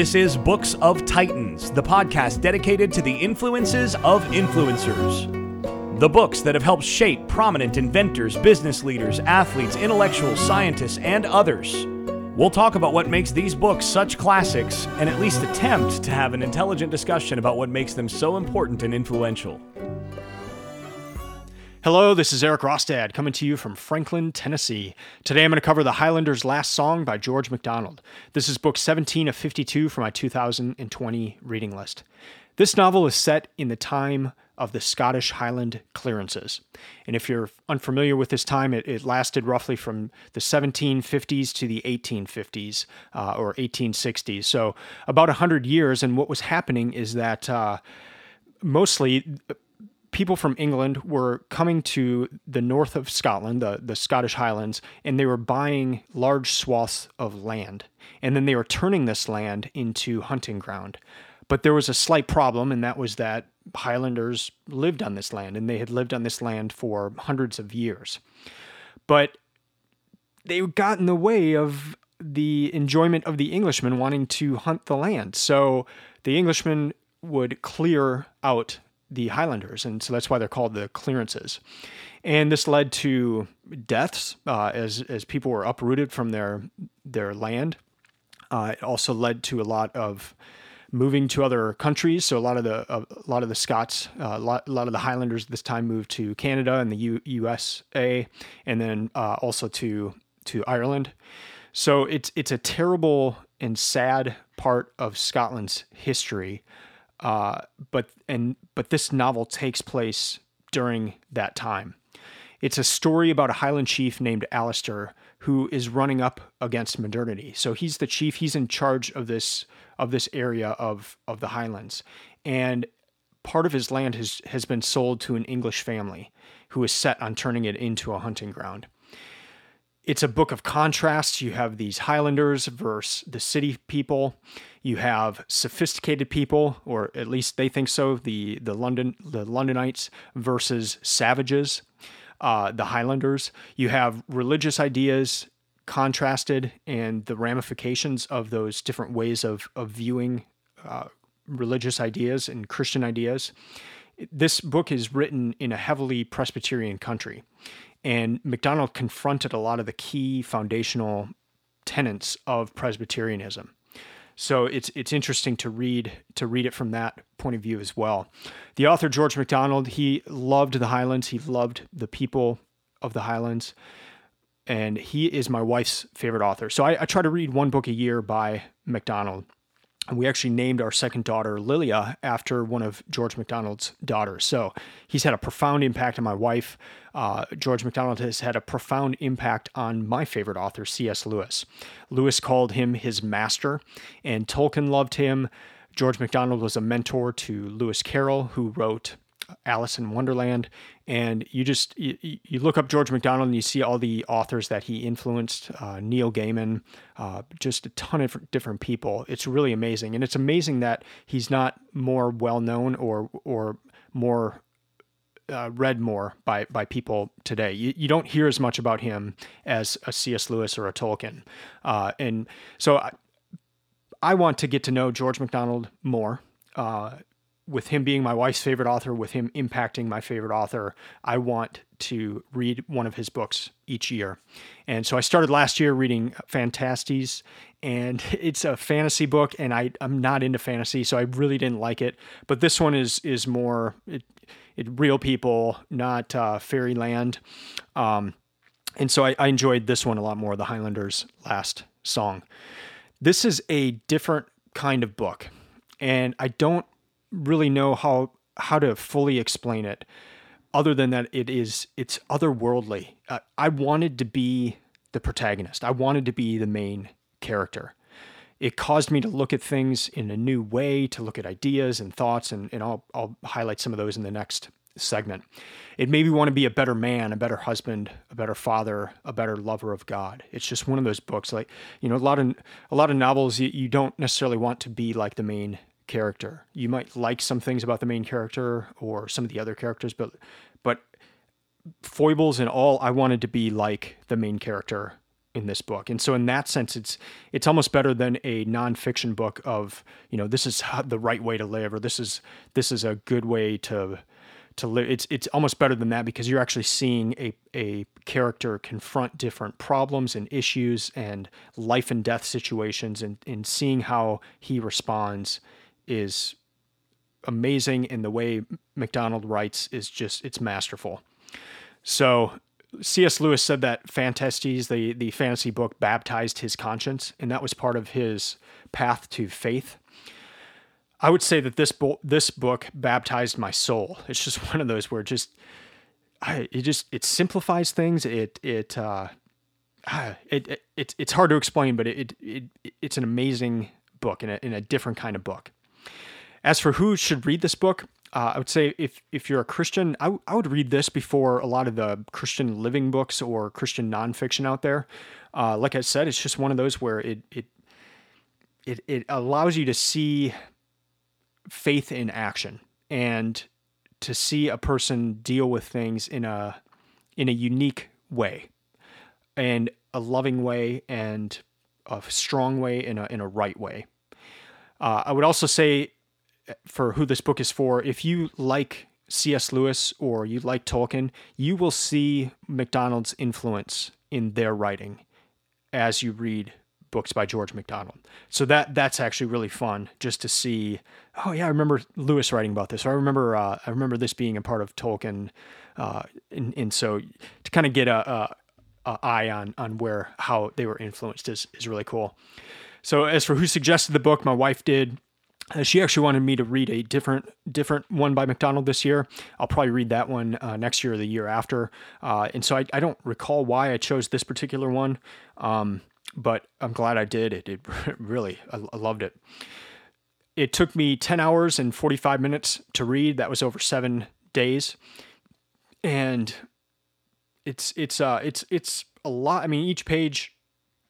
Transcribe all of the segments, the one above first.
This is Books of Titans, the podcast dedicated to the influences of influencers. The books that have helped shape prominent inventors, business leaders, athletes, intellectuals, scientists, and others. We'll talk about what makes these books such classics and at least attempt to have an intelligent discussion about what makes them so important and influential. Hello, this is Erik Rostad coming to you from Franklin, Tennessee. Today I'm going to cover The Highlander's Last Song by George MacDonald. This is book 17 of 52 for my 2020 reading list. This novel is set in the time of the Scottish Highland clearances. And if you're unfamiliar with this time, it, it lasted roughly from the 1750s to the 1850s uh, or 1860s. So about 100 years. And what was happening is that uh, mostly people from England were coming to the north of Scotland, the, the Scottish Highlands, and they were buying large swaths of land. And then they were turning this land into hunting ground. But there was a slight problem, and that was that Highlanders lived on this land, and they had lived on this land for hundreds of years. But they got in the way of the enjoyment of the Englishmen wanting to hunt the land. So the Englishmen would clear out the Highlanders, and so that's why they're called the clearances. And this led to deaths uh, as as people were uprooted from their their land. Uh, it also led to a lot of moving to other countries. So a lot of the uh, a lot of the Scots, uh, a, lot, a lot of the Highlanders this time moved to Canada and the U- USA, and then uh, also to to Ireland. So it's it's a terrible and sad part of Scotland's history. Uh, but and but this novel takes place during that time. It's a story about a Highland chief named Alistair who is running up against modernity. So he's the chief. He's in charge of this of this area of of the Highlands, and part of his land has has been sold to an English family who is set on turning it into a hunting ground. It's a book of contrasts. You have these Highlanders versus the city people. You have sophisticated people, or at least they think so. The the London the Londonites versus savages, uh, the Highlanders. You have religious ideas contrasted and the ramifications of those different ways of of viewing uh, religious ideas and Christian ideas. This book is written in a heavily Presbyterian country, and MacDonald confronted a lot of the key foundational tenets of Presbyterianism. So it's it's interesting to read to read it from that point of view as well. The author George MacDonald, he loved the Highlands. He loved the people of the Highlands, and he is my wife's favorite author. So I, I try to read one book a year by MacDonald. And we actually named our second daughter Lilia after one of George MacDonald's daughters. So he's had a profound impact on my wife. Uh, George MacDonald has had a profound impact on my favorite author, C.S. Lewis. Lewis called him his master, and Tolkien loved him. George MacDonald was a mentor to Lewis Carroll, who wrote Alice in Wonderland, and you just you, you, look up George MacDonald and you see all the authors that he influenced, uh, Neil Gaiman, uh, just a ton of different people. It's really amazing, and it's amazing that he's not more well known or or more uh, read more by by people today. You, you don't hear as much about him as a C.S. Lewis or a Tolkien, uh, and so I, I, want to get to know George MacDonald more. Uh, with him being my wife's favorite author, with him impacting my favorite author, I want to read one of his books each year. And so I started last year reading Phantastes, and it's a fantasy book, and I, I'm not into fantasy, so I really didn't like it. But this one is is more it, it real people, not uh, fairyland. Um, and so I, I enjoyed this one a lot more, The Highlanders' Last Song. This is a different kind of book, and I don't really know how how to fully explain it other than that it is it's otherworldly. Uh, i wanted to be the protagonist. I wanted to be the main character. It caused me to look at things in a new way to look at ideas and thoughts and, and I'll, I'll highlight some of those in the next segment. It made me want to be a better man a better husband a better father a better lover of god. It's just one of those books like you know a lot of a lot of novels you, you don't necessarily want to be like the main character. You might like some things about the main character or some of the other characters, but but foibles and all, I wanted to be like the main character in this book. And so in that sense, it's it's almost better than a nonfiction book of you know this is the right way to live or this is this is a good way to to live. It's it's almost better than that because you're actually seeing a a character confront different problems and issues and life and death situations and and seeing how he responds is amazing and the way MacDonald writes is just it's masterful. So C.S. Lewis said that Phantastes, the, the fantasy book, baptized his conscience, and that was part of his path to faith. I would say that this bo- this book baptized my soul. It's just one of those where it just I, it just it simplifies things. It it uh, it, it, it it's hard to explain, but it, it, it it's an amazing book in a, in a different kind of book. As for who should read this book, uh, I would say if if you're a Christian, I, w- I would read this before a lot of the Christian living books or Christian nonfiction out there. Uh, like I said, it's just one of those where it it it it allows you to see faith in action and to see a person deal with things in a in a unique way and a loving way and a strong way in a in a right way. Uh, I would also say for who this book is for, if you like C.S. Lewis or you like Tolkien, you will see MacDonald's influence in their writing as you read books by George MacDonald. So that that's actually really fun just to see. Oh yeah, I remember Lewis writing about this. Or I remember uh, I remember this being a part of Tolkien, uh, and, and so to kind of get a, a, a, eye on on where how they were influenced is is really cool. So as for who suggested the book, my wife did. Uh, she actually wanted me to read a different different one by MacDonald this year. I'll probably read that one uh, next year or the year after. Uh, and so I, I, don't recall why I chose this particular one, um, but I'm glad I did. It, it really, I, I loved it. It took me 10 hours and 45 minutes to read. That was over seven days. And it's, it's, uh, it's, it's a lot. I mean, each page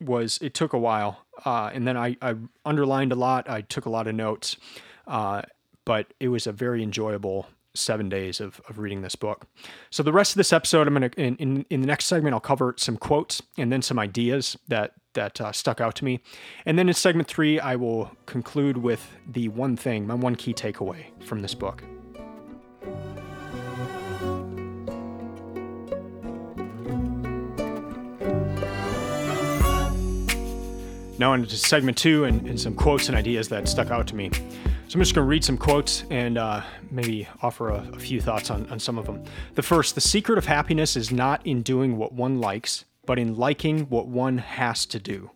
was it took a while, uh, and then I, I underlined a lot. I took a lot of notes, uh, but it was a very enjoyable seven days of, of reading this book. So the rest of this episode, I'm gonna in, in, in the next segment, I'll cover some quotes and then some ideas that that uh, stuck out to me, and then in segment three, I will conclude with the one thing, my one key takeaway from this book. Now into segment two and, and, some quotes and ideas that stuck out to me. So I'm just going to read some quotes and uh, maybe offer a, a few thoughts on, on some of them. The first, the secret of happiness is not in doing what one likes, but in liking what one has to do.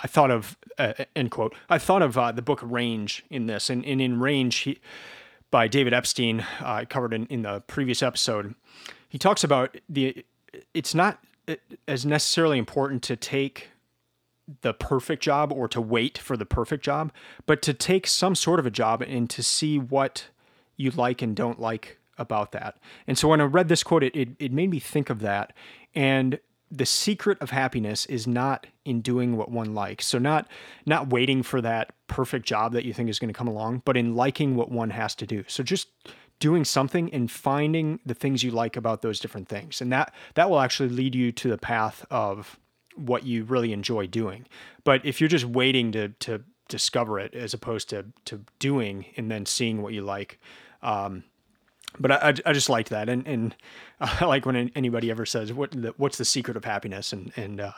I thought of, uh, end quote, I thought of uh, the book Range in this. And, and in Range, he, by David Epstein, uh, covered in, in the previous episode, he talks about the, it's not uh, as necessarily important to take the perfect job or to wait for the perfect job, but to take some sort of a job and to see what you like and don't like about that. And so when I read this quote, it, it, it made me think of that. And the secret of happiness is not in doing what one likes. So not not waiting for that perfect job that you think is going to come along, but in liking what one has to do. So just doing something and finding the things you like about those different things. And that that will actually lead you to the path of what you really enjoy doing. But if you're just waiting to to discover it as opposed to to doing and then seeing what you like, um, but I, I just liked that, and and I like when anybody ever says what the, what's the secret of happiness, and and uh,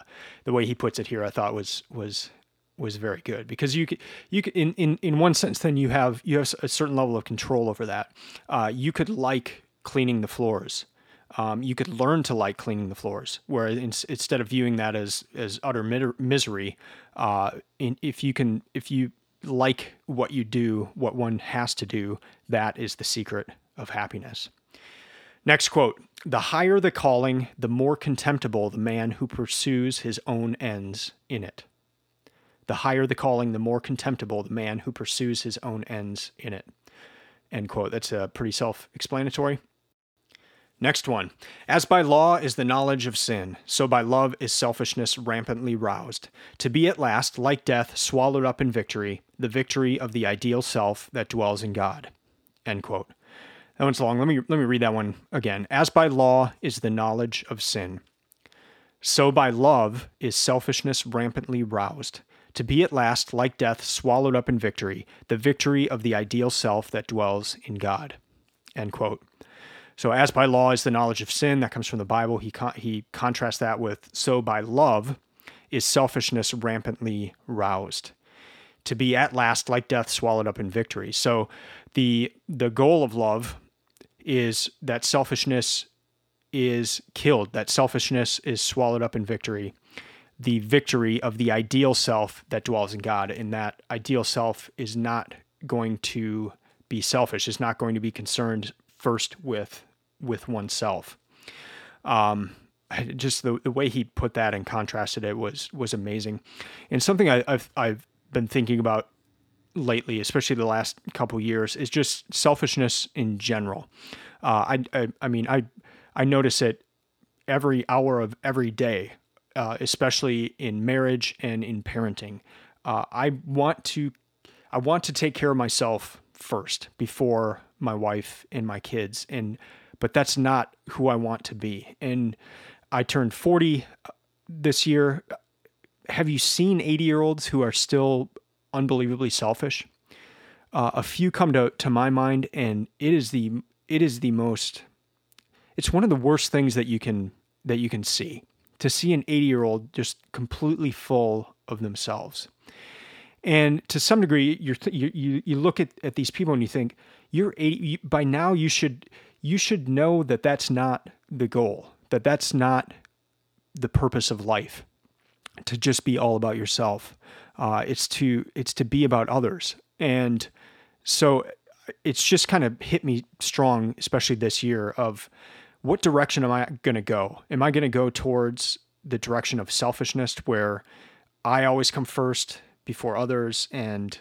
the way he puts it here, I thought was was was very good because you could you could in in in one sense then you have you have a certain level of control over that. Uh, you could like cleaning the floors um, you could learn to like cleaning the floors. Where in, instead of viewing that as as utter misery, uh, in, if you can, if you like what you do, what one has to do, that is the secret of happiness. Next quote The higher the calling, the more contemptible the man who pursues his own ends in it. The higher the calling, the more contemptible the man who pursues his own ends in it. End quote. That's uh, pretty self explanatory. Next one. As by law is the knowledge of sin, so by love is selfishness rampantly roused, to be at last, like death, swallowed up in victory, the victory of the ideal self that dwells in God. End quote. That one's long. Let me let me read that one again. As by law is the knowledge of sin. So by love is selfishness rampantly roused, to be at last, like death, swallowed up in victory, the victory of the ideal self that dwells in God. End quote. So, as by law is the knowledge of sin, that comes from the Bible. He, con- he contrasts that with so by love is selfishness rampantly roused to be at last like death swallowed up in victory. So the the goal of love is that selfishness is killed, that selfishness is swallowed up in victory. The victory of the ideal self that dwells in God, and that ideal self is not going to be selfish, is not going to be concerned first with with oneself. Um, just the, the way he put that and contrasted it was was amazing, and something I, have I've been thinking about lately, especially the last couple years, is just selfishness in general. Uh, I, I, I mean I I notice it every hour of every day, uh, especially in marriage and in parenting. Uh, I want to I want to take care of myself first before my wife and my kids and but that's not who I want to be. And I turned 40 this year. Have you seen 80 year olds who are still unbelievably selfish? Uh, a few come to, to my mind, and it is the it is the most it's one of the worst things that you can that you can see to see an 80 year old just completely full of themselves and to some degree you, you, you look at, at these people and you think you're 80 you, by now you should you should know that that's not the goal that that's not the purpose of life to just be all about yourself. Uh, it's to it's to be about others. And so it's just kind of hit me strong especially this year of what direction am i going to go? Am i going to go towards the direction of selfishness where i always come first before others and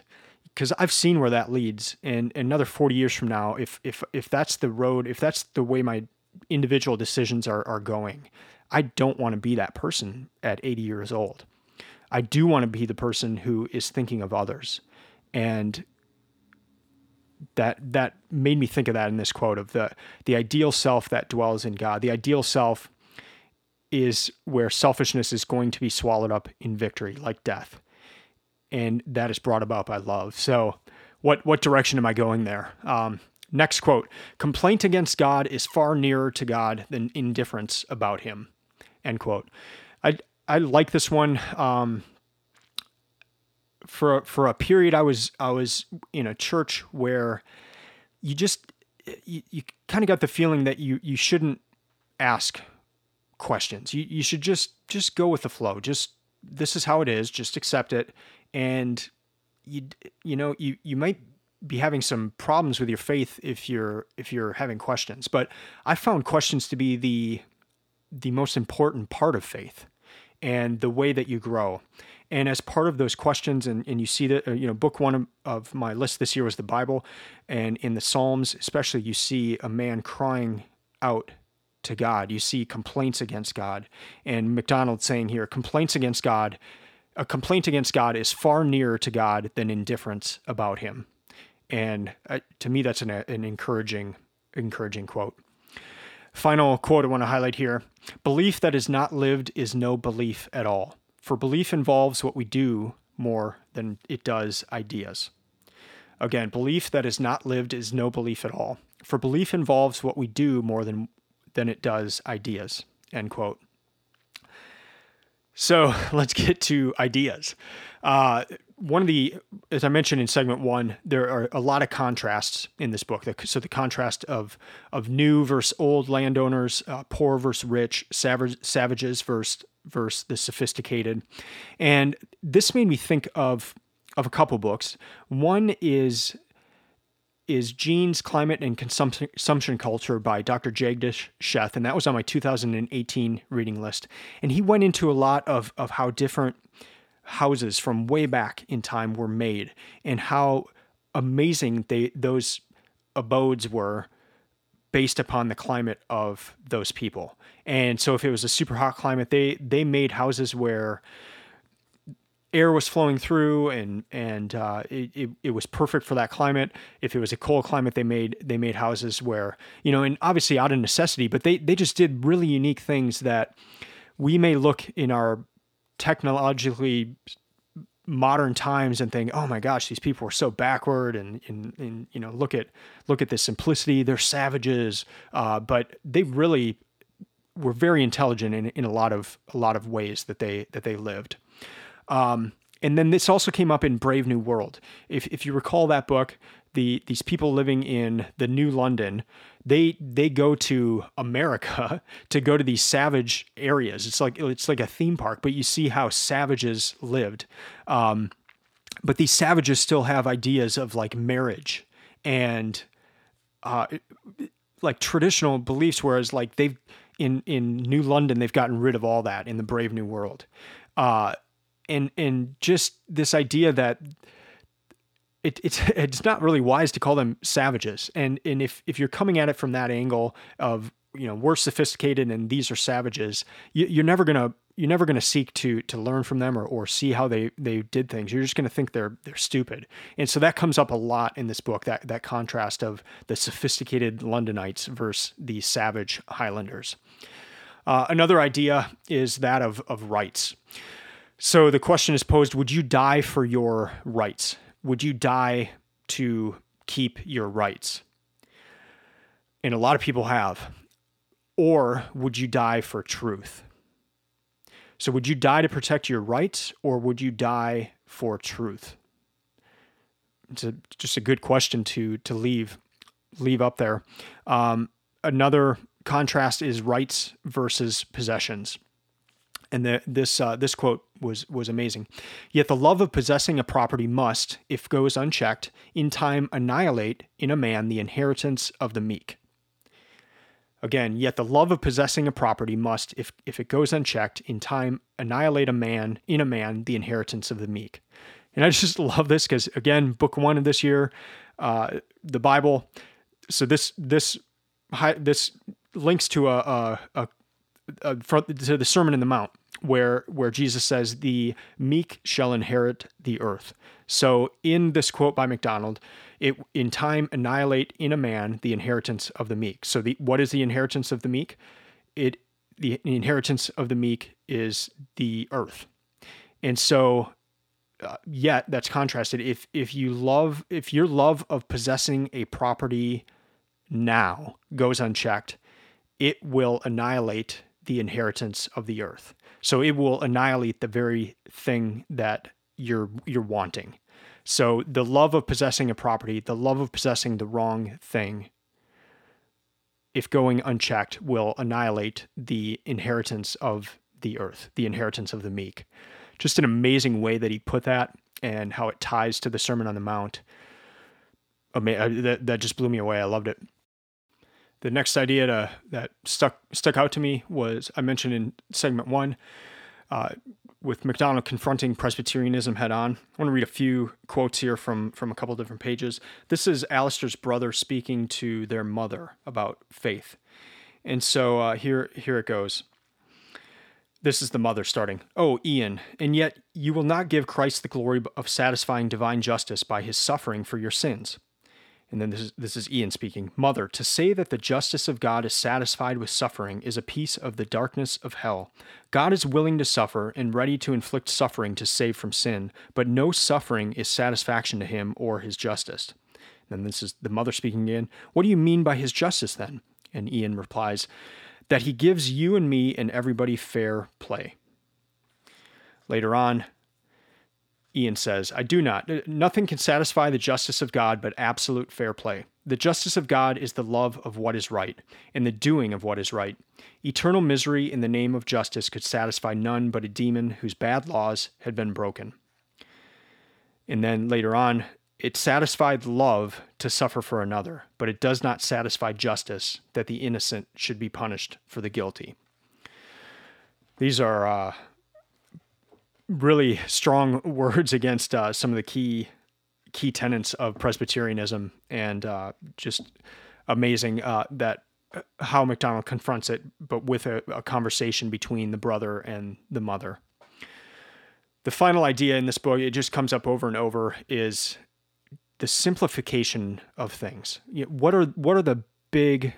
because I've seen where that leads. And another 40 years from now, if if if that's the road, if that's the way my individual decisions are, are going. I don't want to be that person at 80 years old. I do want to be the person who is thinking of others. And that that made me think of that in this quote of the the ideal self that dwells in God. The ideal self is where selfishness is going to be swallowed up in victory, like death. And that is brought about by love. So what what direction am I going there? Um, Next quote Complaint against God is far nearer to God than indifference about him. End quote. I, I like this one. Um, for, for a period, I was, I was in a church where you just, you, you kind of got the feeling that you, you shouldn't ask questions. You, you should just, just go with the flow. Just, this is how it is. Just accept it. And you, you know, you, you might be having some problems with your faith if you're if you're having questions. But I found questions to be the the most important part of faith and the way that you grow. And as part of those questions, and, and you see that, uh, you know, book one of, of my list this year was the Bible. And in the Psalms, especially, you see a man crying out to God. You see complaints against God. And MacDonald saying here, complaints against God, a complaint against God is far nearer to God than indifference about him. And uh, to me, that's an, an encouraging, encouraging quote. Final quote I want to highlight here Belief that is not lived is no belief at all, for belief involves what we do more than it does ideas. Again, belief that is not lived is no belief at all, for belief involves what we do more than, than it does ideas. End quote. So let's get to ideas. Uh, one of the, as I mentioned in segment one, there are a lot of contrasts in this book. So the contrast of of new versus old landowners, uh, poor versus rich, savage, savages versus versus the sophisticated, and this made me think of of a couple books. One is is Genes, Climate, and Consumption Culture by Dr. Jagdish Sheth, and that was on my 2018 reading list. And he went into a lot of of how different houses from way back in time were made and how amazing they those abodes were based upon the climate of those people. And so if it was a super hot climate, they they made houses where air was flowing through and and uh, it, it, it, was perfect for that climate if it was a cold climate they made they made houses where you know and obviously out of necessity but they they just did really unique things that we may look in our technologically modern times and think, oh my gosh, these people were so backward and, and, and you know, look at, look at the simplicity, they're savages. Uh, but they really were very intelligent in, in a lot of, a lot of ways that they, that they lived. Um, and then this also came up in Brave New World. If, if you recall that book, the these people living in the New London, they they go to America to go to these savage areas. It's like it's like a theme park, but you see how savages lived. Um, but these savages still have ideas of like marriage and uh, like traditional beliefs, whereas like they've in in New London they've gotten rid of all that in the Brave New World. Uh, and and just this idea that it, it's it's not really wise to call them savages. And and if if you're coming at it from that angle of you know we're sophisticated and these are savages, you, are never gonna you're never gonna seek to to learn from them or, or see how they they did things. You're just gonna think they're they're stupid. And so that comes up a lot in this book that that contrast of the sophisticated Londonites versus the savage Highlanders. Uh, another idea is that of of rights. So the question is posed: Would you die for your rights? would you die to keep your rights? And a lot of people have. Or would you die for truth? So, would you die to protect your rights or would you die for truth? It's a, just a good question to, to leave, leave up there. Um, another contrast is rights versus possessions and the, this uh, this quote was was amazing. Yet the love of possessing a property must, if goes unchecked, in time annihilate in a man the inheritance of the meek. Again, yet the love of possessing a property must, if if it goes unchecked, in time annihilate a man in a man the inheritance of the meek. And I just love this because again, book one of this year, uh, the Bible. So this this this links to a, a, a uh, to the Sermon in the Mount, where where Jesus says, "The meek shall inherit the earth." So, in this quote by MacDonald, it in time annihilate in a man the inheritance of the meek. So, the what is the inheritance of the meek? It the, the inheritance of the meek is the earth, and so. Uh, yet that's contrasted if if you love if your love of possessing a property now goes unchecked it will annihilate the inheritance of the earth. So it will annihilate the very thing that you're you're wanting. So the love of possessing a property, the love of possessing the wrong thing, if going unchecked, will annihilate the inheritance of the earth, the inheritance of the meek. Just an amazing way that he put that and how it ties to the Sermon on the Mount. Uh, that, that just blew me away. I loved it. The next idea to, that stuck stuck out to me was I mentioned in segment one, uh, with MacDonald confronting Presbyterianism head on. I want to read a few quotes here from from a couple different pages. This is Alistair's brother speaking to their mother about faith, and so uh, here here it goes. This is the mother starting. Oh, Ian, and yet you will not give Christ the glory of satisfying divine justice by his suffering for your sins. And then this is, this is Ian speaking. Mother, to say that the justice of God is satisfied with suffering is a piece of the darkness of hell. God is willing to suffer and ready to inflict suffering to save from sin, but no suffering is satisfaction to him or his justice. And this is the mother speaking again. What do you mean by his justice then? And Ian replies, That he gives you and me and everybody fair play. Later on, Ian says, I do not. Nothing can satisfy the justice of God but absolute fair play. The justice of God is the love of what is right and the doing of what is right. Eternal misery in the name of justice could satisfy none but a demon whose bad laws had been broken. And then later on, it satisfied love to suffer for another, but it does not satisfy justice that the innocent should be punished for the guilty. These are uh, really strong words against uh, some of the key key tenets of Presbyterianism, and uh, just amazing uh, that uh, how MacDonald confronts it, but with a, a, conversation between the brother and the mother. The final idea in this book, it just comes up over and over, is the simplification of things. You know, what are what are the big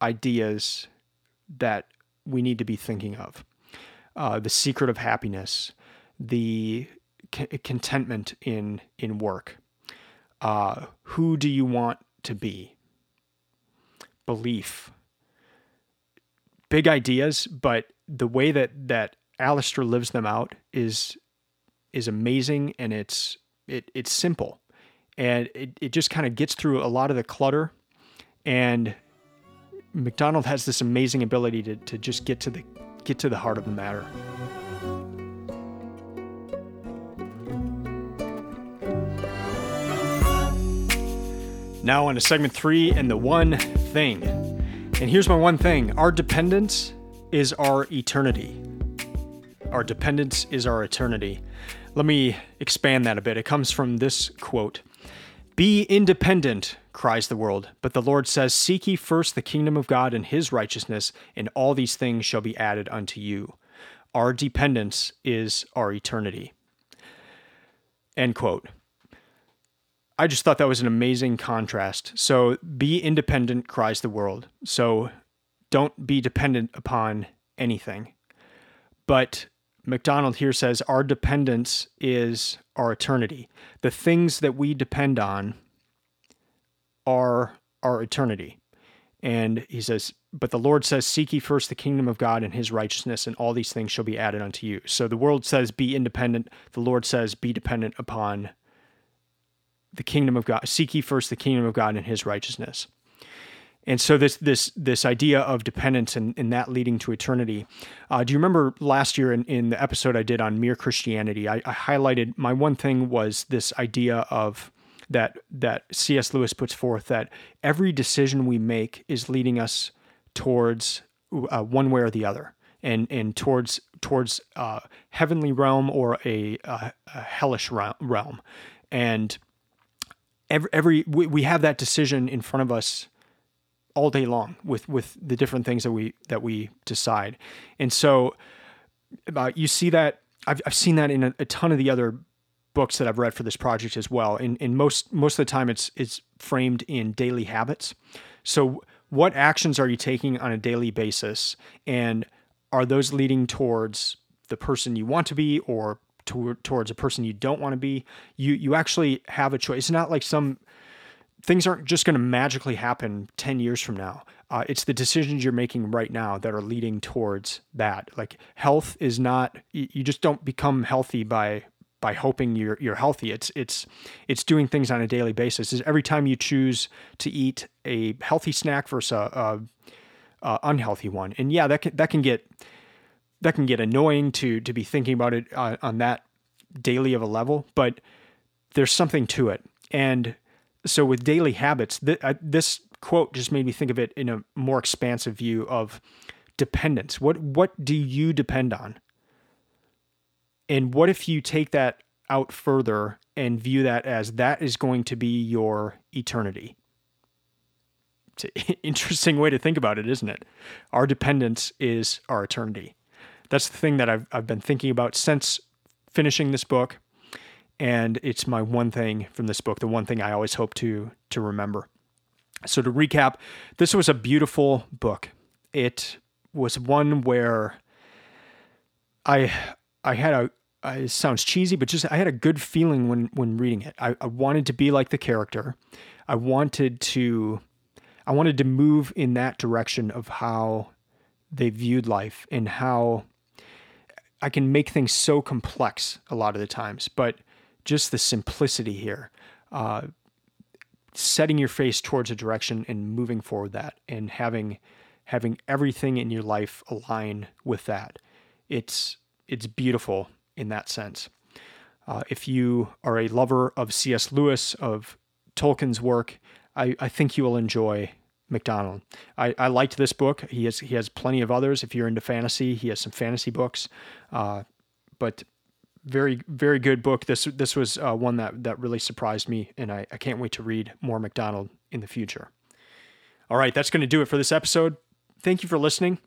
ideas that we need to be thinking of? uh, the secret of happiness, the c- contentment in in work. Uh, who do you want to be? Belief. Big ideas, but the way that that Alistair lives them out is is amazing, and it's it it's simple, and it it just kind of gets through a lot of the clutter, and MacDonald has this amazing ability to to just get to the get to the heart of the matter. Now on to segment three and the one thing. And here's my one thing our dependence is our eternity. Our dependence is our eternity. Let me expand that a bit. It comes from this quote Be independent, cries the world. But the Lord says, Seek ye first the kingdom of God and his righteousness, and all these things shall be added unto you. Our dependence is our eternity. End quote. I just thought that was an amazing contrast. So, be independent, cries the world. So, don't be dependent upon anything. But MacDonald here says our dependence is our eternity. The things that we depend on are our eternity. And he says, But the Lord says, Seek ye first the kingdom of God and his righteousness, and all these things shall be added unto you. So the world says, Be independent. The Lord says, Be dependent upon the kingdom of God. Seek ye first the kingdom of God and his righteousness. And so this this this idea of dependence and, and that leading to eternity. Uh, do you remember last year in, in the episode I did on mere Christianity? I, I highlighted my one thing was this idea of that that C.S. Lewis puts forth that every decision we make is leading us towards uh, one way or the other, and and towards towards uh, heavenly realm or a, a, a hellish realm, and every every we, we have that decision in front of us all day long with with the different things that we that we decide, and so uh, you see that I've I've seen that in a, a, ton of the other books that I've read for this project as well. And in most most of the time, it's it's framed in daily habits. So what actions are you taking on a daily basis, and are those leading towards the person you want to be or to, towards a person you don't want to be? You you actually have a choice. It's not like some things aren't just going to magically happen 10 years from now. Uh, it's the decisions you're making right now that are leading towards that. Like health is not, you just don't become healthy by by hoping you're you're healthy. It's it's it's doing things on a daily basis. Is every time you choose to eat a healthy snack versus a, a, a, unhealthy one, and yeah, that can that can get that can get annoying to to be thinking about it uh, on that daily of a level. But there's something to it, and so with daily habits, th- uh, this quote just made me think of it in a more expansive view of dependence. What what do you depend on? And what if you take that out further and view that as that is going to be your eternity? It's an interesting way to think about it, isn't it? Our dependence is our eternity. That's the thing that I've I've been thinking about since finishing this book and it's my one thing from this book, the one thing I always hope to to remember. So to recap, this was a beautiful book. It was one where I I had a it sounds cheesy, but just I had a good feeling when when reading it. I, I wanted to be like the character. I wanted to I wanted to move in that direction of how they viewed life and how I can make things so complex a lot of the times, but just the simplicity here. Uh, setting your face towards a direction and moving forward that and having having everything in your life align with that. It's it's beautiful in that sense. Uh, if you are a lover of C.S. Lewis, of Tolkien's work, I, I think you will enjoy MacDonald. I, I liked this book. He has he has plenty of others. If you're into fantasy, he has some fantasy books. Uh, but very very good book. This this was uh, one that that really surprised me, and I, I can't wait to read more MacDonald in the future. All right, that's going to do it for this episode. Thank you for listening.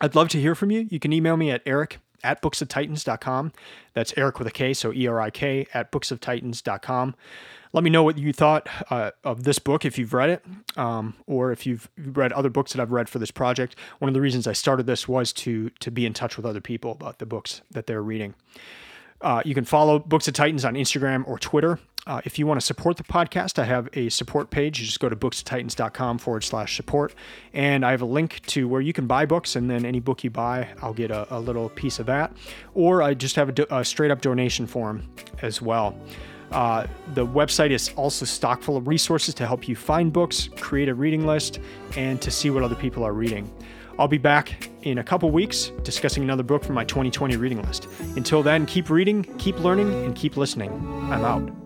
I'd love to hear from you. You can email me at eric at booksoftitans.com. That's Erik with a K, so E R I K, at booksoftitans.com. Let me know what you thought uh, of this book if you've read it, um, or if you've read other books that I've read for this project. One of the reasons I started this was to to be in touch with other people about the books that they're reading. Uh, you can follow Books of Titans on Instagram or Twitter. Uh, if you want to support the podcast, I have a support page. You just go to booksoftitans.com forward slash support. And I have a link to where you can buy books, and then any book you buy, I'll get a, a little piece of that. Or I just have a, do- a straight up donation form as well. Uh, the website is also stock full of resources to help you find books, create a reading list, and to see what other people are reading. I'll be back in a couple weeks discussing another book from my 2020 reading list. Until then, keep reading, keep learning, and keep listening. I'm out.